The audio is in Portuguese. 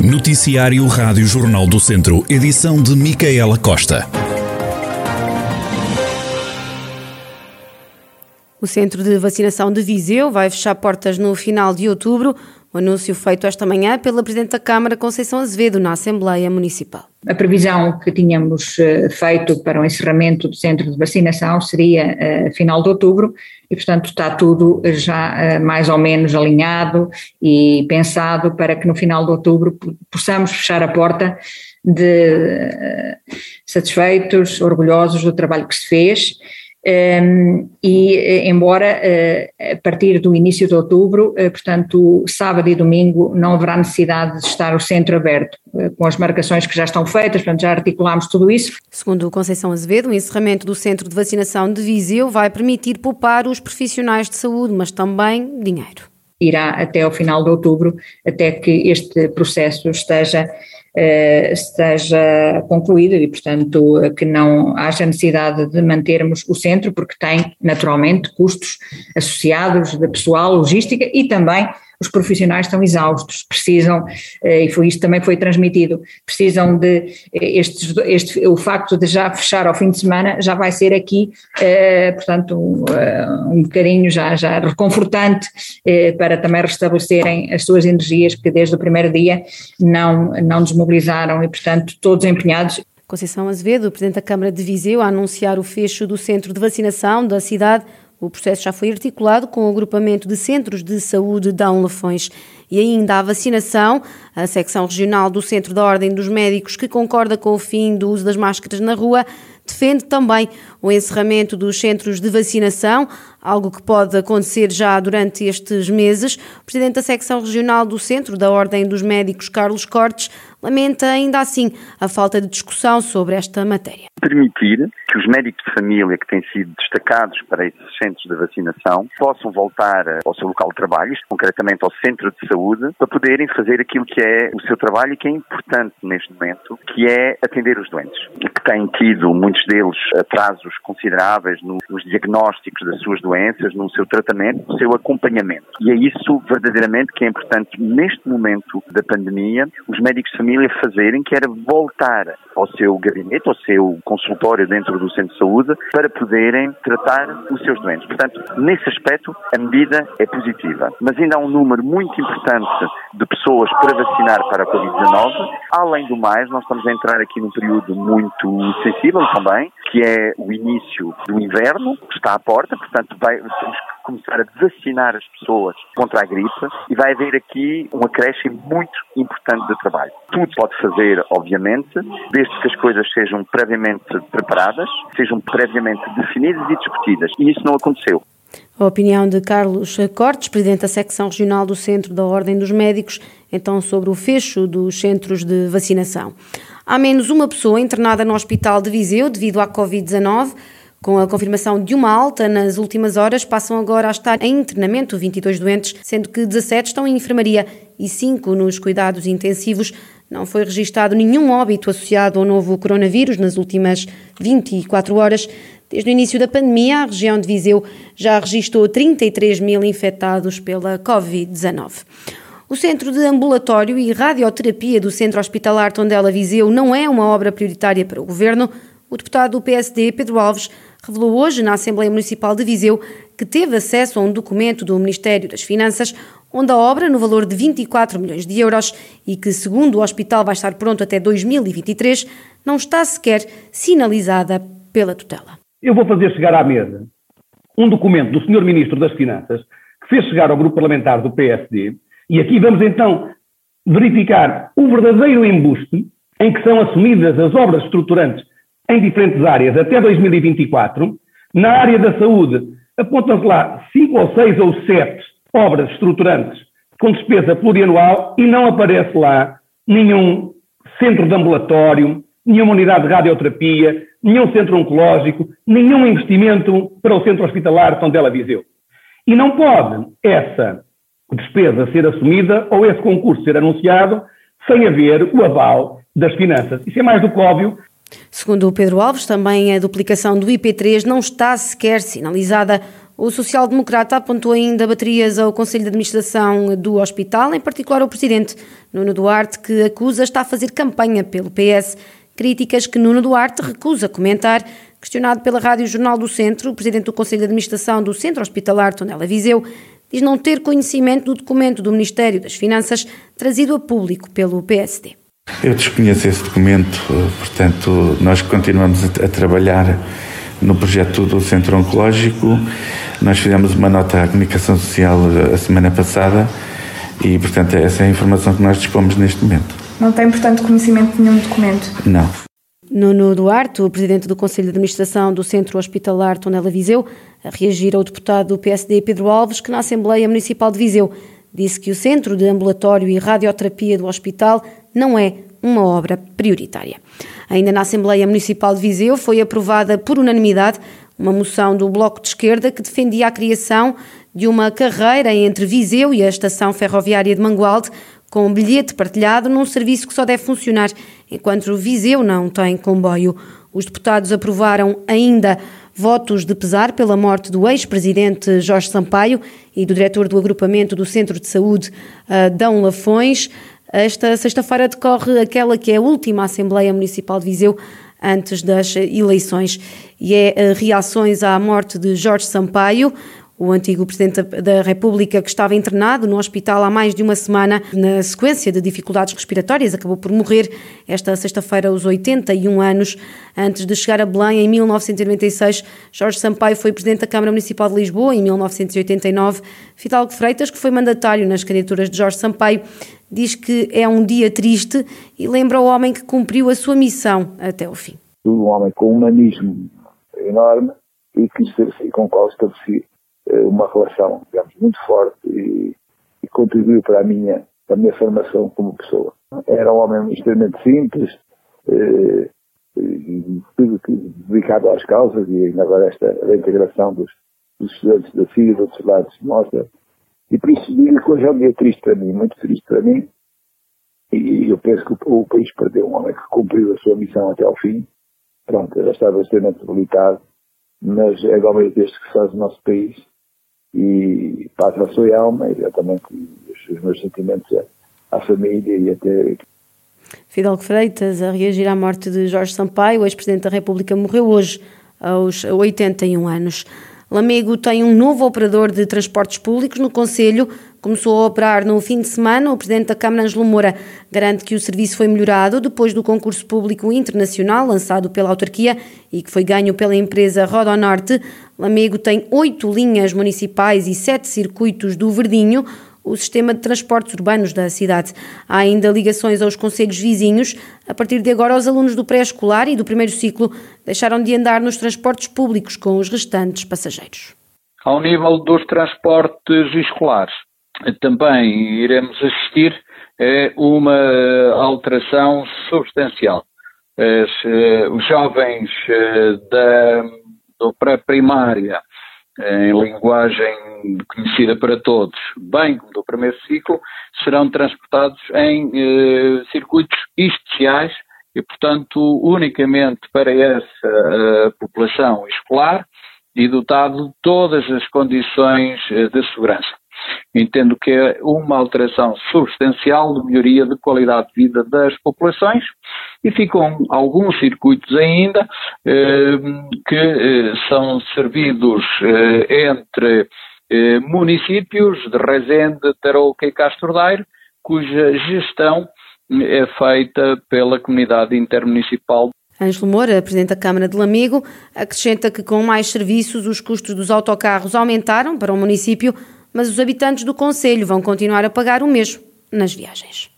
Noticiário Rádio Jornal do Centro, edição de Micaela Costa. O centro de vacinação de Viseu vai fechar portas no final de outubro. O anúncio feito esta manhã pela Presidente da Câmara, Conceição Azevedo, na Assembleia Municipal. A previsão que tínhamos eh, feito para o encerramento do centro de vacinação seria uh, final de outubro e, portanto, está tudo já uh, mais ou menos alinhado e pensado para que no final de outubro possamos fechar a porta de satisfeitos, orgulhosos do trabalho que se fez um, e eh, embora uh, a partir do início de outubro, uh, portanto sábado e domingo não haverá necessidade de estar o centro aberto, uh, com as marcações que já estão feitas, portanto já articulamos tudo isso. Segundo Conceição Azevedo, o encerramento do centro de vacinação de Viseu vai permitir poupar os profissionais de saúde, mas também dinheiro. Irá até ao final de outubro, até que este processo esteja esteja concluída e, portanto, que não haja necessidade de mantermos o centro, porque tem, naturalmente, custos associados de pessoal, logística e também os profissionais estão exaustos, precisam, eh, e foi isto também foi transmitido, precisam de eh, estes, este, o facto de já fechar ao fim de semana já vai ser aqui, eh, portanto, um, bocadinho já, já reconfortante para também restabelecerem as suas energias que desde o primeiro dia não, não desmobilizaram e, portanto, todos empenhados. Conceição Azevedo, Presidente da Câmara de Viseu, a anunciar o fecho do centro de vacinação da cidade o processo já foi articulado com o agrupamento de centros de saúde de Lafões e ainda a vacinação. A secção regional do Centro da Ordem dos Médicos, que concorda com o fim do uso das máscaras na rua, defende também o encerramento dos centros de vacinação, algo que pode acontecer já durante estes meses. O presidente da secção regional do Centro da Ordem dos Médicos, Carlos Cortes, lamenta ainda assim a falta de discussão sobre esta matéria. Permitir que os médicos de família que têm sido destacados para esses centros de vacinação possam voltar ao seu local de trabalho, concretamente ao centro de saúde, para poderem fazer aquilo que é o seu trabalho e que é importante neste momento, que é atender os doentes, que têm tido, muitos deles, atrasos consideráveis nos diagnósticos das suas doenças, no seu tratamento, no seu acompanhamento. E é isso verdadeiramente que é importante neste momento da pandemia, os médicos de família fazerem, que era voltar ao seu gabinete, ao seu consultório dentro do centro de saúde, para poderem tratar os seus doentes. Portanto, nesse aspecto, a medida é positiva. Mas ainda há um número muito importante de pessoas para vacinar para a Covid-19. Além do mais, nós estamos a entrar aqui num período muito sensível também, que é o início do inverno, que está à porta, portanto, vai, temos que começar a vacinar as pessoas contra a gripe e vai haver aqui um acréscimo muito importante de trabalho. Tudo pode fazer, obviamente, desde que as coisas sejam previamente preparadas, sejam previamente definidas e discutidas. E isso não aconteceu. A opinião de Carlos Cortes, presidente da secção regional do Centro da Ordem dos Médicos, então sobre o fecho dos centros de vacinação. Há menos uma pessoa internada no Hospital de Viseu devido à Covid-19. Com a confirmação de uma alta nas últimas horas, passam agora a estar em internamento 22 doentes, sendo que 17 estão em enfermaria e 5 nos cuidados intensivos. Não foi registado nenhum óbito associado ao novo coronavírus nas últimas 24 horas. Desde o início da pandemia, a região de Viseu já registrou 33 mil infectados pela Covid-19. O Centro de Ambulatório e Radioterapia do Centro Hospitalar Tondela Viseu não é uma obra prioritária para o Governo. O deputado do PSD, Pedro Alves, revelou hoje na Assembleia Municipal de Viseu que teve acesso a um documento do Ministério das Finanças onde a obra, no valor de 24 milhões de euros e que, segundo o hospital, vai estar pronto até 2023, não está sequer sinalizada pela tutela. Eu vou fazer chegar à mesa um documento do Sr. Ministro das Finanças que fez chegar ao grupo parlamentar do PSD e aqui vamos então verificar o verdadeiro embuste em que são assumidas as obras estruturantes em diferentes áreas até 2024. Na área da saúde, apontam-se lá cinco ou seis ou sete obras estruturantes com despesa plurianual e não aparece lá nenhum centro de ambulatório, nenhuma unidade de radioterapia, nenhum centro oncológico, nenhum investimento para o centro hospitalar Tondela Viseu. E não pode essa despesa ser assumida ou esse concurso ser anunciado sem haver o aval das finanças. Isso é mais do que óbvio Segundo o Pedro Alves, também a duplicação do IP3 não está sequer sinalizada. O social-democrata apontou ainda baterias ao Conselho de Administração do hospital, em particular ao presidente Nuno Duarte, que acusa está a fazer campanha pelo PS. Críticas que Nuno Duarte recusa comentar. Questionado pela Rádio Jornal do Centro, o presidente do Conselho de Administração do Centro Hospitalar, Tonela Viseu, diz não ter conhecimento do documento do Ministério das Finanças trazido a público pelo PSD. Eu desconheço esse documento, portanto, nós continuamos a trabalhar no projeto do Centro Oncológico. Nós fizemos uma nota à comunicação social a semana passada e, portanto, essa é a informação que nós dispomos neste momento. Não tem, portanto, conhecimento de nenhum documento? Não. Nuno Duarte, o presidente do Conselho de Administração do Centro Hospitalar Tonela Viseu, a reagir ao deputado do PSD Pedro Alves, que na Assembleia Municipal de Viseu disse que o Centro de Ambulatório e Radioterapia do hospital não é uma obra prioritária. Ainda na Assembleia Municipal de Viseu foi aprovada por unanimidade uma moção do Bloco de Esquerda que defendia a criação de uma carreira entre Viseu e a Estação Ferroviária de Mangualde com um bilhete partilhado num serviço que só deve funcionar enquanto o Viseu não tem comboio. Os deputados aprovaram ainda votos de pesar pela morte do ex-presidente Jorge Sampaio e do diretor do agrupamento do Centro de Saúde, Dão Lafões. Esta sexta-feira decorre aquela que é a última Assembleia Municipal de Viseu antes das eleições e é eh, reações à morte de Jorge Sampaio o antigo Presidente da República, que estava internado no hospital há mais de uma semana, na sequência de dificuldades respiratórias, acabou por morrer esta sexta-feira aos 81 anos. Antes de chegar a Belém, em 1996, Jorge Sampaio foi Presidente da Câmara Municipal de Lisboa, em 1989. Fidalgo Freitas, que foi mandatário nas candidaturas de Jorge Sampaio, diz que é um dia triste e lembra o homem que cumpriu a sua missão até o fim. Um homem com um humanismo enorme e que, com o qual estabeleci uma relação, digamos, muito forte e, e contribuiu para a minha, para a minha formação como pessoa. Era um homem extremamente simples, eh, dedicado às causas e agora esta reintegração dos, dos estudantes da FIA dos outros lados mostra. E por isso digo que hoje é um dia triste para mim, muito triste para mim. E eu penso que o, o país perdeu um homem que cumpriu a sua missão até ao fim. Pronto, já estava extremamente debilitado, mas é igualmente este que faz o nosso país e passa a sua alma e eu também os meus sentimentos à família e até Fidalgo Freitas a reagir à morte de Jorge Sampaio, ex-presidente da República, morreu hoje aos 81 anos. Lamego tem um novo operador de transportes públicos no Conselho. Começou a operar no fim de semana. O Presidente da Câmara, Ângelo Moura, garante que o serviço foi melhorado depois do concurso público internacional lançado pela autarquia e que foi ganho pela empresa Rodonorte. Lamego tem oito linhas municipais e sete circuitos do Verdinho o sistema de transportes urbanos da cidade. Há ainda ligações aos conselhos vizinhos. A partir de agora, os alunos do pré-escolar e do primeiro ciclo deixaram de andar nos transportes públicos com os restantes passageiros. Ao nível dos transportes escolares, também iremos assistir a uma alteração substancial. As, eh, os jovens eh, da, do pré-primária em linguagem conhecida para todos, bem como do primeiro ciclo, serão transportados em eh, circuitos especiais e, portanto, unicamente para essa uh, população escolar e dotado de todas as condições de segurança. Entendo que é uma alteração substancial de melhoria de qualidade de vida das populações e ficam alguns circuitos ainda eh, que eh, são servidos eh, entre eh, municípios de Rezende, Tarouca e Castro Daire, cuja gestão eh, é feita pela comunidade intermunicipal. Ângelo Moura, Presidente da Câmara de Lamego, acrescenta que com mais serviços os custos dos autocarros aumentaram para o município mas os habitantes do Conselho vão continuar a pagar o mesmo nas viagens.